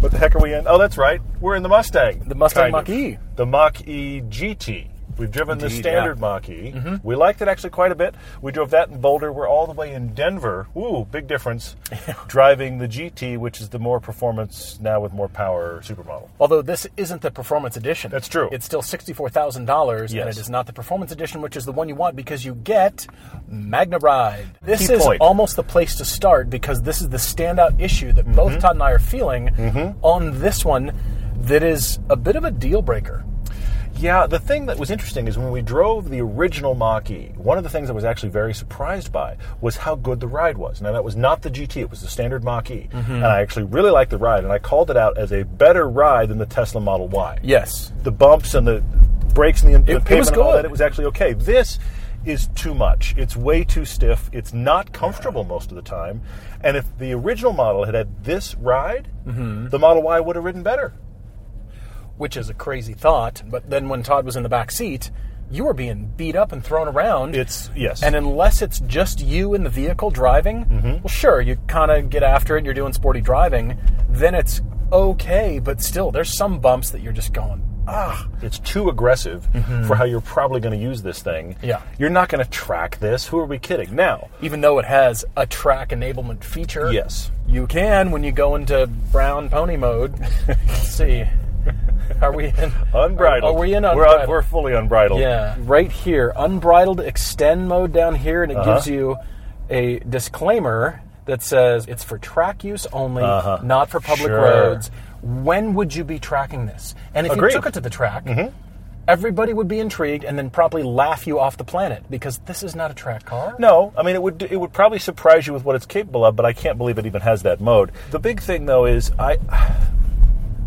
What the heck are we in? Oh, that's right. We're in the Mustang. The Mustang. Mach-E. The Mach E GT. We've driven the standard yeah. Mach E. We liked it actually quite a bit. We drove that in Boulder. We're all the way in Denver. Ooh, big difference. Driving the GT, which is the more performance now with more power supermodel. Although this isn't the performance edition. That's true. It's still $64,000, and it is not the performance edition, which is the one you want because you get MagneRide. This Key is point. almost the place to start because this is the standout issue that both Mm-hmm. Todd and I are feeling on this one that is a bit of a deal breaker. Yeah, the thing that was interesting is when we drove the original Mach E, one of the things I was actually very surprised by was how good the ride was. Now, that was not the GT, it was the standard Mach E. And I actually really liked the ride, and I called it out as a better ride than the Tesla Model Y. Yes. The bumps and the brakes and the, the it pavement was and all that, it was actually okay. This is too much. It's way too stiff. It's not comfortable most of the time. And if the original model had had this ride, Mm-hmm. the Model Y would have ridden better. Which is a crazy thought, but then when Todd was in the back seat, you were being beat up and thrown around. It's, yes. And unless it's just you in the vehicle driving, Mm-hmm. well, sure, you kind of get after it and you're doing sporty driving, then it's okay, but still, there's some bumps that you're just going, ah. it's too aggressive for how you're probably going to use this thing. Mm-hmm. Yeah. You're not going to track this. Who are we kidding? Now, Even though it has a track enablement feature, yes. you can when you go into brown pony mode. Let's see. Are we in Unbridled. Are, we in We're, unbridled? un- we're fully unbridled. Yeah, right here, unbridled extend mode down here, and it Uh-huh. gives you a disclaimer that says it's for track use only, Uh-huh. not for public Sure. roads. When would you be tracking this? And if Agreed. Mm-hmm. you took it to the track, everybody would be intrigued and then probably laugh you off the planet because this is not a track car. No, I mean it would it would probably surprise you with what it's capable of, but I can't believe it even has that mode. The big thing though is I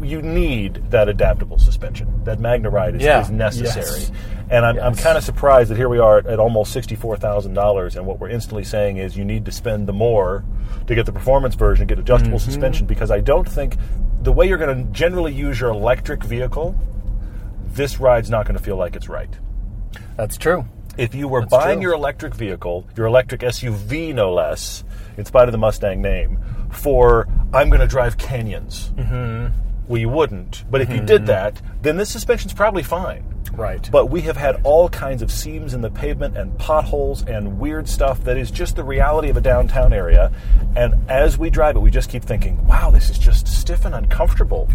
you need that adaptable suspension. That MagneRide is, Yeah. is necessary. Yes. And I'm, I'm kind of surprised that here we are at, at almost $64,000 and what we're instantly saying is you need to spend the more to get the performance version, get adjustable Mm-hmm. suspension because I don't think the way you're going to generally use your electric vehicle this ride's not going to feel like it's right. That's true. If you were That's buying true. your electric vehicle, your electric SUV no less, in spite of the Mustang name, for I'm going to drive canyons, mm-hmm. Well, you wouldn't. But if you did that, then this suspension's probably fine. Right. But we have had all kinds of seams in the pavement and potholes and weird stuff that is just the reality of a downtown area. And as we drive it, we just keep thinking, wow, this is just stiff and uncomfortable.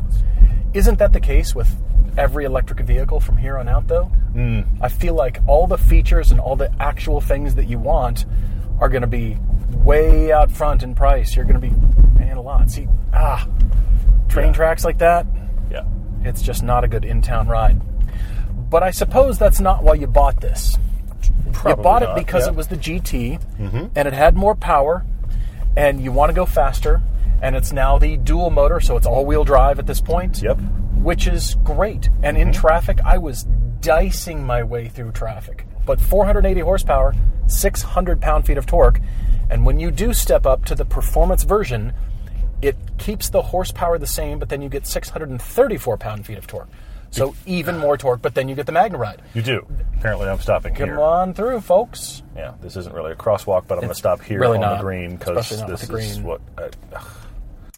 Isn't that the case with every electric vehicle from here on out, though? Mm. I feel like all the features and all the actual things that you want are going to be way out front in price. You're going to be paying a lot. See, ah, train Yeah. tracks like that, Yeah. it's just not a good in town ride. But I suppose that's not why you bought this. Probably you bought not, it because yeah. it was the GT and it had more power and you want to go faster and it's now the dual motor so it's all-wheel drive at this point Yep. which is great and in traffic i was dicing my way through traffic but 480 horsepower 600 pound-feet of torque and when you do step up to the performance version it keeps the horsepower the same but then you get 634 pound-feet of torque so even more torque but then you get the MagneRide You do. Apparently, I'm stopping come here. Come on through folks Yeah, this isn't really a crosswalk, but I'm going to stop here really on not, the green because this with is green. what, I, uh,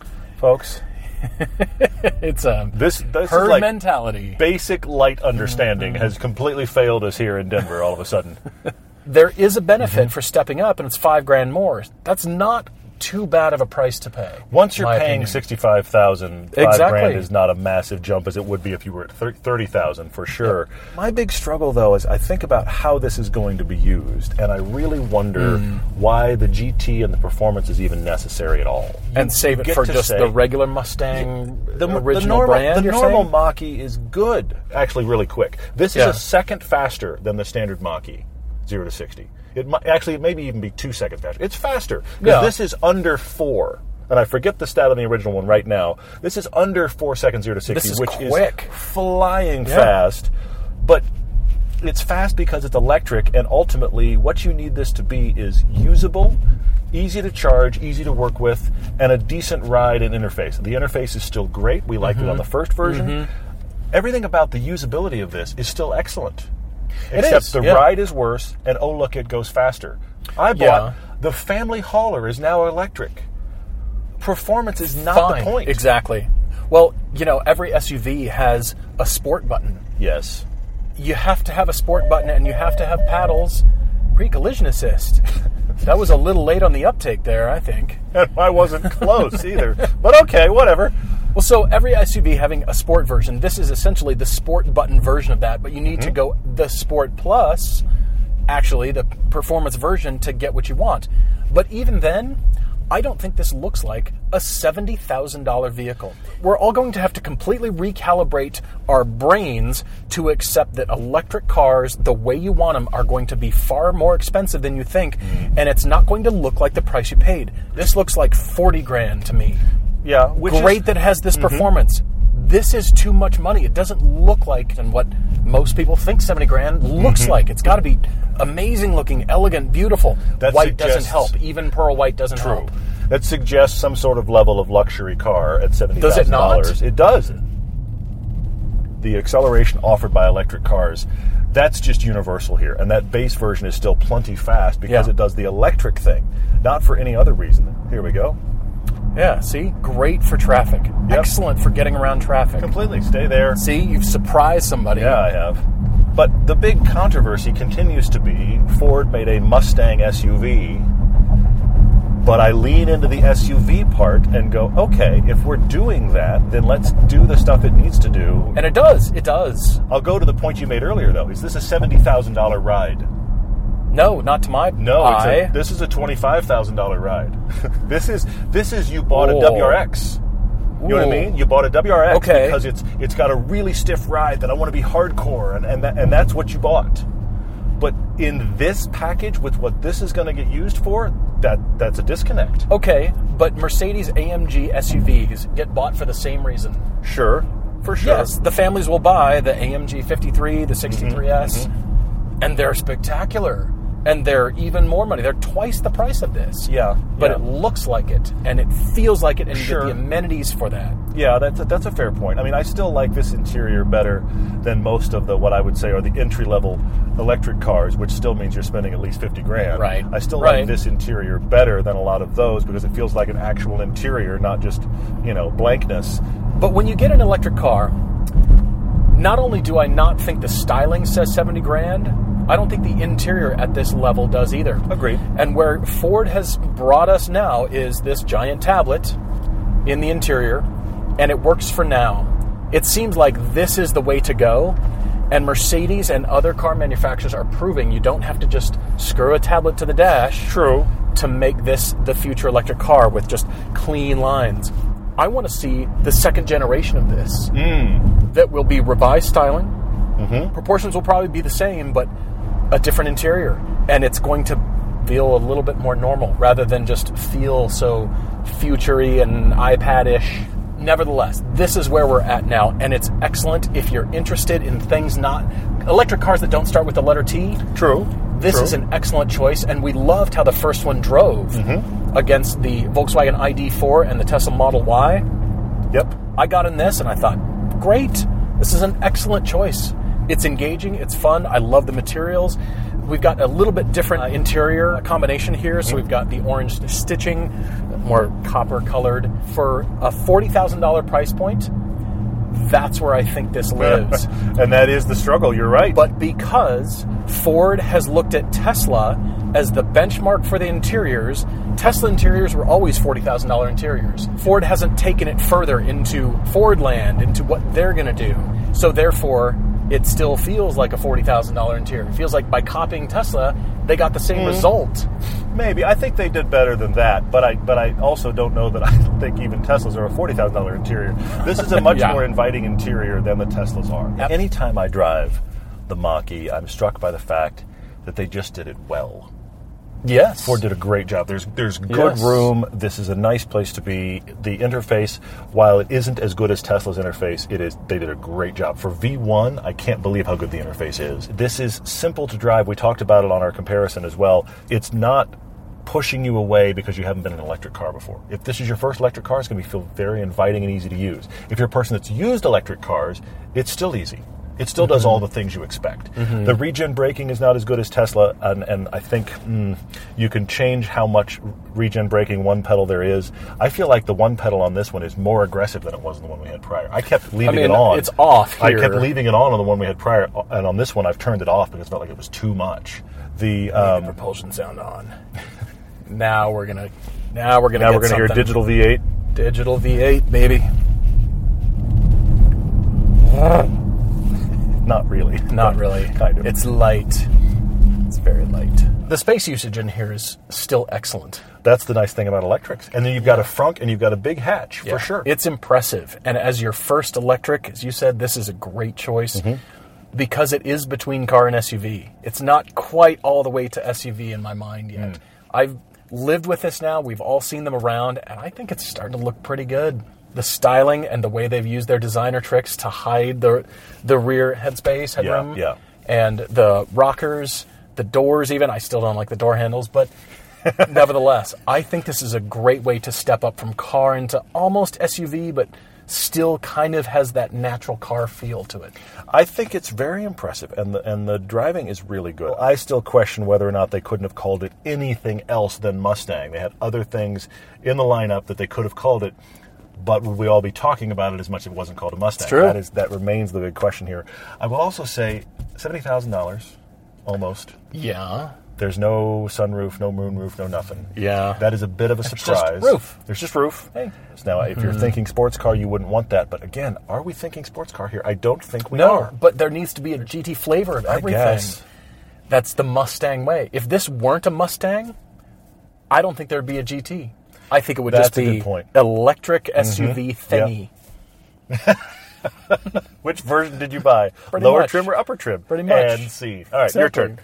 folks. it's a This this herd is like mentality. basic light understanding has completely failed us here in Denver. All of a sudden, there is a benefit Mm-hmm. for stepping up, and it's five grand more. That's not too bad of a price to pay. once you're paying opinion. sixty-five thousand, five Exactly. grand is not a massive jump as it would be if you were at thirty thousand for sure. My big struggle, though, is I think about how this is going to be used, and I really wonder Hmm. why the GT and the performance is even necessary at all. and save it for just say- the regular Mustang the, original the normal, brand. The normal saying? Mach-E is good, actually, really quick. This is Yeah. a second faster than the standard Mach-E, zero to sixty. It might, actually it maybe even be two seconds faster. It's faster because Yeah. this is under four. And I forget the stat on the original one right now. This is under four seconds zero to sixty, is which quick. is flying Yeah. fast. But it's fast because it's electric, and ultimately, what you need this to be is usable, easy to charge, easy to work with, and a decent ride and interface. The interface is still great. We liked it Mm-hmm. on the first version. Everything about the usability of this is still excellent. Except is, the yeah. ride is worse, and oh, look, it goes faster. I bought Yeah. the family hauler is now electric. Performance is not Fine. the point. Exactly. Well, you know, every SUV has a sport button. Yes. You have to have a sport button and you have to have paddles pre collision assist. that was a little late on the uptake there, I think. And I wasn't close either. But okay, whatever. Well, so every SUV having a sport version, this is essentially the sport button version of that, but you need to mm-hmm. go the sport plus, actually, the performance version to get what you want. But even then, I don't think this looks like a $70,000 vehicle. We're all going to have to completely recalibrate our brains to accept that electric cars, the way you want them, are going to be far more expensive than you think, mm. and it's not going to look like the price you paid. This looks like 40 grand to me. Yeah, which Great is, that it has this mm-hmm. performance. This is too much money. It doesn't look like and what most people think 70 grand looks mm-hmm. like. It's got to be amazing looking, elegant, beautiful. That white doesn't help. Even pearl white doesn't true. help. That suggests some sort of level of luxury car at seventy thousand dollars. It does. The acceleration offered by electric cars, that's just universal here, and that base version is still plenty fast because Yeah. it does the electric thing, not for any other reason. Here we go. Yeah, see? Great for traffic. Excellent for getting around traffic. Completely stay there. See, you've surprised somebody. Yeah, I have. But the big controversy continues to be Ford made a Mustang SUV, but I lean into the SUV part and go, okay, if we're doing that, then let's do the stuff it needs to do. And it does. It does. I'll go to the point you made earlier, though. Is this a seventy thousand dollar ride? No, not to my No, eye. a, this is a twenty-five thousand dollar ride. this is this is you bought a WRX. You know what I mean? You bought a WRX Okay. because it's it's got a really stiff ride that I want to be hardcore, and and, that, and that's what you bought. But in this package, with what this is going to get used for, that that's a disconnect. Okay, but Mercedes AMG SUVs get bought for the same reason. Sure, for sure. Yes, the families will buy the AMG 53, the Mm-hmm, 63S, and they're spectacular. And they're even more money. They're twice the price of this. Yeah, But yeah. it looks like it, and it feels like it, and you get the amenities for that. Yeah, that's a, that's a fair point. I mean, I still like this interior better than most of the what I would say are the entry level electric cars, which still means you're spending at least fifty grand. Right. I still Right. like this interior better than a lot of those because it feels like an actual interior, not just you know blankness. But when you get an electric car, not only do I not think the styling says 70 grand, I don't think the interior at this level does either. Agreed. And where Ford has brought us now is this giant tablet in the interior, and it works for now. It seems like this is the way to go, and Mercedes and other car manufacturers are proving you don't have to just screw a tablet to the dash True. to make this the future electric car with just clean lines. I want to see the second generation of this hmm. that will be revised styling. Mm-hmm. Proportions will probably be the same, but a different interior, and it's going to feel a little bit more normal rather than just feel so futury and iPad-ish. Nevertheless, this is where we're at now, and it's excellent if you're interested in things not electric cars that don't start with the letter T. True. This True. is an excellent choice, and we loved how the first one drove mm-hmm. against the Volkswagen ID4 and the Tesla Model Y. Yep. I got in this and I thought, great, this is an excellent choice. It's engaging, it's fun, I love the materials. We've got a little bit different uh, interior combination here, so we've got the orange stitching, more copper colored. For a $40,000 price point, that's where I think this lives. and that is the struggle. You're right. But because Ford has looked at Tesla as the benchmark for the interiors, Tesla interiors were always $40,000 interiors. Ford hasn't taken it further into Fordland, into what they're going to do. So therefore, it still feels like a $40,000 interior. It feels like by copying Tesla, they got the same mm-hmm. result. Maybe I think they did better than that, but I but I also don't know that I think even Teslas are a forty thousand dollar interior. This is a much Yeah. more inviting interior than the Teslas are. Yep. Anytime I drive the Mach-E, I'm struck by the fact that they just did it well. Yes. Ford did a great job. There's there's good Yes. room. This is a nice place to be. The interface, while it isn't as good as Tesla's interface, it is. They did a great job for V1. I can't believe how good the interface is. This is simple to drive. We talked about it on our comparison as well. It's not pushing you away because you haven't been in an electric car before. If this is your first electric car, it's going to be feel very inviting and easy to use. If you're a person that's used electric cars, it's still easy. It still does all the things you expect. The regen braking is not as good as Tesla, and, and I think mm, you can change how much regen braking one pedal there is. I feel like the one pedal on this one is more aggressive than it was in the one we had prior. I kept leaving mean, it on. it's off I kept leaving it on on the one we had prior, and on this one I've turned it off because it felt like it was too much. The um, propulsion sound on. now we're gonna. Now we're gonna. now we're going to hear digital V8. digital V8, baby. Not really. Not really. Kind of. It's light. It's very light. The space usage in here is still excellent. That's the nice thing about electrics. And then you've got a frunk and you've got a big hatch for sure. It's impressive. And as your first electric, as you said, this is a great choice Mm-hmm. because it is between car and SUV. It's not quite all the way to SUV in my mind yet. Mm. I've lived with this now. We've all seen them around, and I think it's starting to look pretty good. The styling and the way they've used their designer tricks to hide the the rear headspace headroom, yeah. and the rockers, the doors. Even I still don't like the door handles, but nevertheless, I think this is a great way to step up from car into almost SUV, but still kind of has that natural car feel to it. I think it's very impressive, and the, and the driving is really good. I still question whether or not they couldn't have called it anything else than Mustang. They had other things in the lineup that they could have called it, but would we all be talking about it as much if it wasn't called a Mustang? true. That is that remains the big question here. I will also say seventy thousand dollars, almost. Yeah. There's no sunroof, no moonroof, no nothing. Yeah. That is a bit of a just surprise. roof. There's just roof. Hey. Now, if you're mm-hmm. thinking sports car, you wouldn't want that. But again, are we thinking sports car here? I don't think we No, are. but there needs to be a GT flavor of everything. guess. That's the Mustang way. If this weren't a Mustang, I don't think there'd be a GT. I think it would just That's a be good point. electric mm-hmm. SUV thingy. Which version did you buy? Pretty Lower much. trim or upper trim? Pretty much. And C. All right, your turn.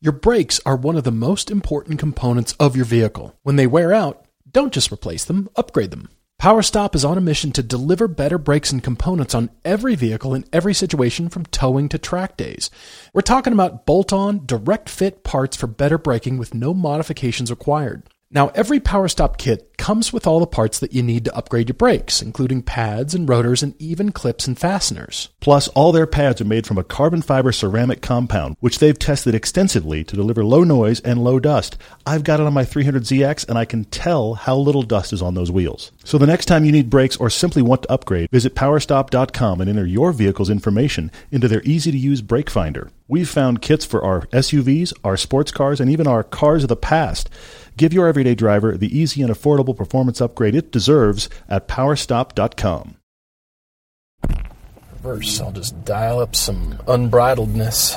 Your brakes are one of the most important components of your vehicle. When they wear out, don't just replace them, upgrade them. PowerStop is on a mission to deliver better brakes and components on every vehicle in every situation from towing to track days. We're talking about bolt on, direct fit parts for better braking with no modifications required. Now, every PowerStop kit comes with all the parts that you need to upgrade your brakes, including pads and rotors and even clips and fasteners. Plus, all their pads are made from a carbon fiber ceramic compound, which they've tested extensively to deliver low noise and low dust. I've got it on my 300ZX, and I can tell how little dust is on those wheels. So the next time you need brakes or simply want to upgrade, visit powerstop.com and enter your vehicle's information into their easy to use brake finder. We've found kits for our SUVs, our sports cars, and even our cars of the past. Give your everyday driver the easy and affordable performance upgrade it deserves at powerstop.com. Reverse. I'll just dial up some unbridledness.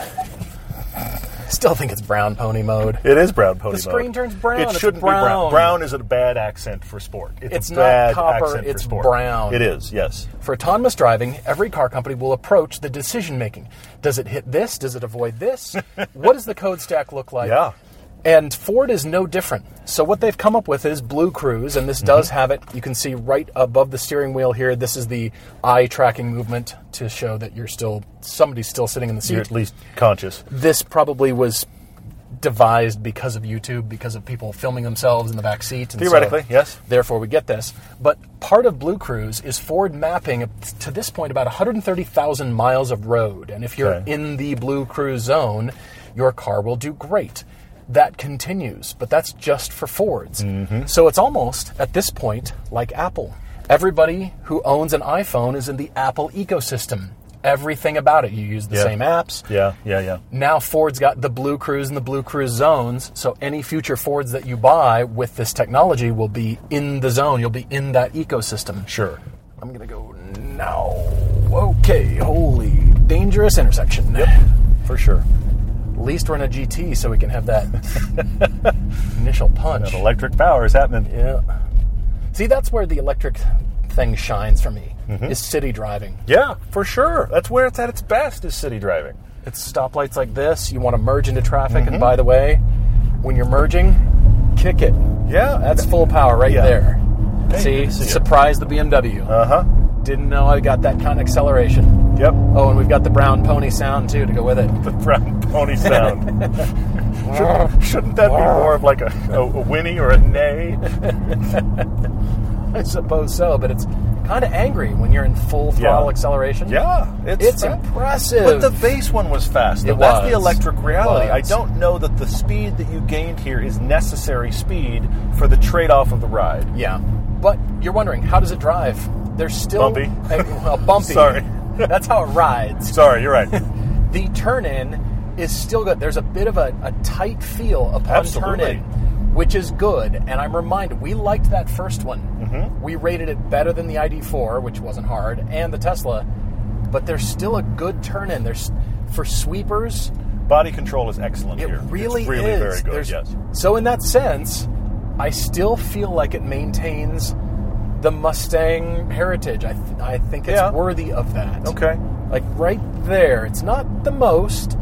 Still think it's brown pony mode. It is brown pony The screen mode. turns brown. It It's shouldn't be brown. brown. Brown is a bad accent for sport. It's, It's a not bad copper, accent it's for sport. brown. It is, yes. For autonomous driving, every car company will approach the decision making. Does it hit this? Does it avoid this? what does the code stack look like? Yeah. And Ford is no different. So what they've come up with is BlueCruise, and this does mm-hmm. have it. You can see right above the steering wheel here. This is the eye tracking movement to show that you're still somebody's still sitting in the You're seat. at least conscious. This probably was devised because of YouTube, because of people filming themselves in the back seat. And so Theoretically, yes. Therefore, we get this. But part of BlueCruise is Ford mapping to this point about 130,000 miles of road. And if you're Okay. in the BlueCruise zone, your car will do great. That continues, but that's just for Fords. Mm-hmm. So it's almost, at this point, like Apple. Everybody who owns an iPhone is in the Apple ecosystem. Everything about it. You use the Yeah. same apps. Yeah, yeah, yeah. Now Ford's got the BlueCruise and the BlueCruise zones, so any future Fords that you buy with this technology will be in the zone. You'll be in that ecosystem. Sure. I'm gonna go now. Okay, holy dangerous intersection. Yep, For sure. At least we're in a GT, so we can have that initial punch. That electric power is happening. Yeah. See, that's where the electric thing shines for me. Mm-hmm. Is city driving. Yeah, for sure. That's where it's at its best is city driving. It's stoplights like this. You want to merge into traffic, Mm-hmm. and by the way, when you're merging, kick it. Yeah, That's full power right Yeah. there. Hey, See, see surprise the BMW. Uh huh. Didn't know I got that kind of acceleration. Yep. Oh, and we've got the brown pony sound too to go with it. The brown pony sound. Should, shouldn't that be more of like a, a, a whinny or a neigh? I suppose so, but it's kind of angry when you're in full throttle Yeah. acceleration. Yeah, it's, It's fa- impressive. But the base one was fast. It That's was. the electric reality. I don't know that the speed that you gained here is necessary speed for the trade-off of the ride. Yeah, but you're wondering how does it drive? There's still Bumpy. a- well, bumpy. Sorry. that's how it rides. Sorry, you're right. The turn in is still good. There's a bit of a, a tight feel upon Absolutely. turn in, which is good. And I'm reminded we liked that first one. Mm-hmm. We rated it better than the ID4, which wasn't hard, and the Tesla. But there's still a good turn in. There's for sweepers. Body control is excellent It here. really it's really is. very good. There's- yes. So in that sense, I still feel like it maintains the Mustang heritage. I th- I think it's Yeah. worthy of that. Okay. Like right there. It's not the most,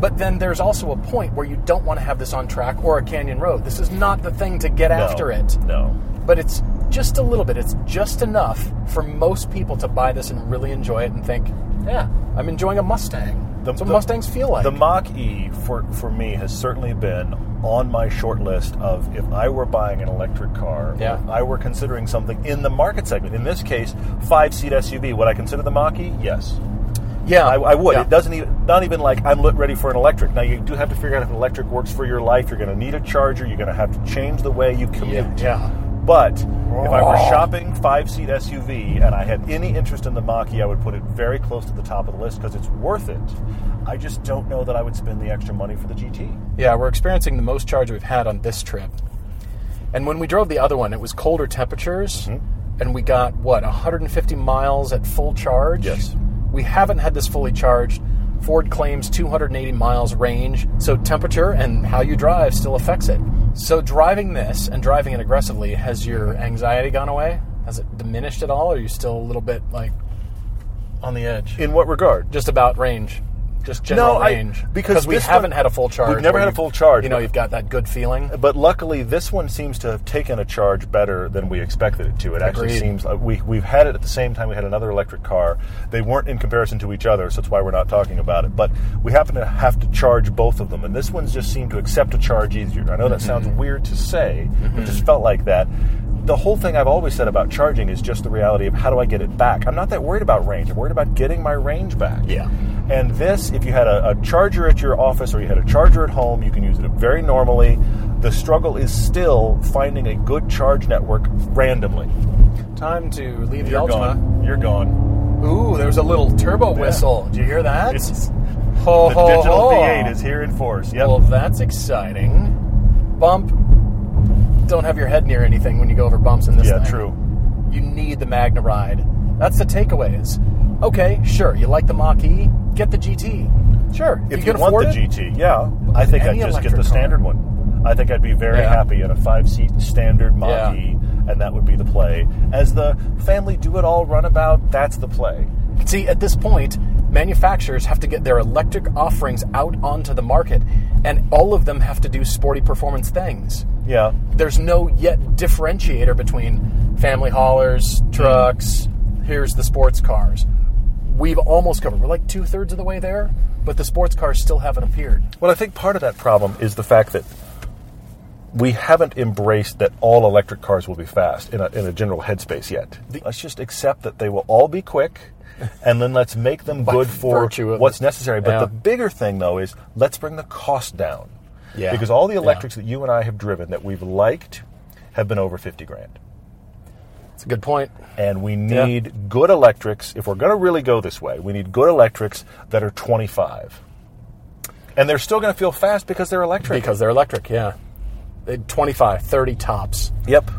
but then there's also a point where you don't want to have this on track or a canyon road. This is not the thing to get No, after it. No. But it's just a little bit. It's just enough for most people to buy this and really enjoy it and think, yeah, I'm enjoying a Mustang. That's what Mustangs feel like. The Mach E for for me has certainly been on my short list of if I were buying an electric car, Yeah. I were considering something in the market segment. In this case, five seat SUV. Would I consider the Mach? Yes, yeah, I, I would. yeah. It doesn't even not even like I'm ready for an electric. Now you do have to figure out if electric works for your life. You're going to need a charger. You're going to have to change the way you commute. Yeah, yeah. But if I were Oh. shopping five seat SUV and I had any interest in the Mach E, I would put it very close to the top of the list because it's worth it. I just don't know that I would spend the extra money for the GT. Yeah, we're experiencing the most charge we've had on this trip. And when we drove the other one, it was colder temperatures, Mm-hmm. and we got what 150 miles at full charge. Yes. we haven't had this fully charged. Ford claims 280 miles range, so temperature and how you drive still affects it. So driving this and driving it aggressively, has your anxiety gone away? Has it diminished at all? Or are you still a little bit like on the edge? In what regard? just about range, just general No, I- range. because we haven't one- had a full charge. we've never had a full charge, You know, but- you've got that good feeling. But luckily, this one seems to have taken a charge better than we expected it to. It actually seems like we, we've had it at the same time we had another electric car. They weren't in comparison to each other, so that's why we're not talking about it. But we happen to have to charge both of them, and this one's just seemed to accept a charge easier. I know that sounds mm-hmm. weird to say, but it just felt like that. The whole thing I've always said about charging is just the reality of how do I get it back. I'm not that worried about range. I'm worried about getting my range back. Yeah. And this, if you had a, a charger at your office or you had a charger at home, you can use it very normally. The struggle is still finding a good charge network randomly. Time to leave the You're Altima. gone. You're gone. Ooh, there's a little turbo whistle. Did you hear that? It's- ho, the ho, digital ho. V8 is here in force. Yep. Well, that's exciting. Bump. Don't have your head near anything when you go over bumps in this yeah, thing. true. You need the MagneRide. That's the takeaways. Okay, sure. You like the Mach E? Get the GT. Sure. If you you, want the it, GT, yeah, I think I'd just get the standard car. one. I think I'd be very Yeah. happy in a five-seat standard Mach Yeah. E, and that would be the play. As the family do-it-all runabout, that's the play. See, at this point, manufacturers have to get their electric offerings out onto the market, and all of them have to do sporty performance things. Yeah. There's no yet differentiator between family haulers, hmm. trucks, here's the sports cars. We've almost covered. We're like two thirds of the way there, but the sports cars still haven't appeared. Well, I think part of that problem is the fact that we haven't embraced that all electric cars will be fast in a, in a general headspace yet. Let's just accept that they will all be quick, and then let's make them good for what's the- necessary. But yeah. the bigger thing, though, is let's bring the cost down. Yeah. Because all the Yeah. electrics that you and I have driven that we've liked have been over 50 grand. It's a good point. And we need good electrics. If we're going to really go this way, we need good electrics that are 25. And they're still going to feel fast because they're electric. Because they're electric, yeah. They- 25, 30 tops. Yep.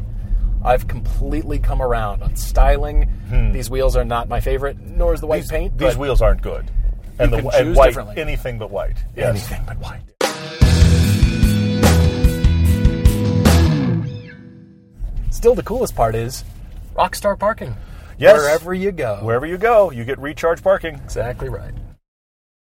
I've completely come around on styling. These wheels are not my favorite, nor is the white Hmm. these, paint. These wheels aren't good. And You the can and white, differently. anything but white. Yes. anything but white. Still, the coolest part is Rockstar parking. Yes. Wherever you go. Wherever you go, you get recharge parking. Exactly right.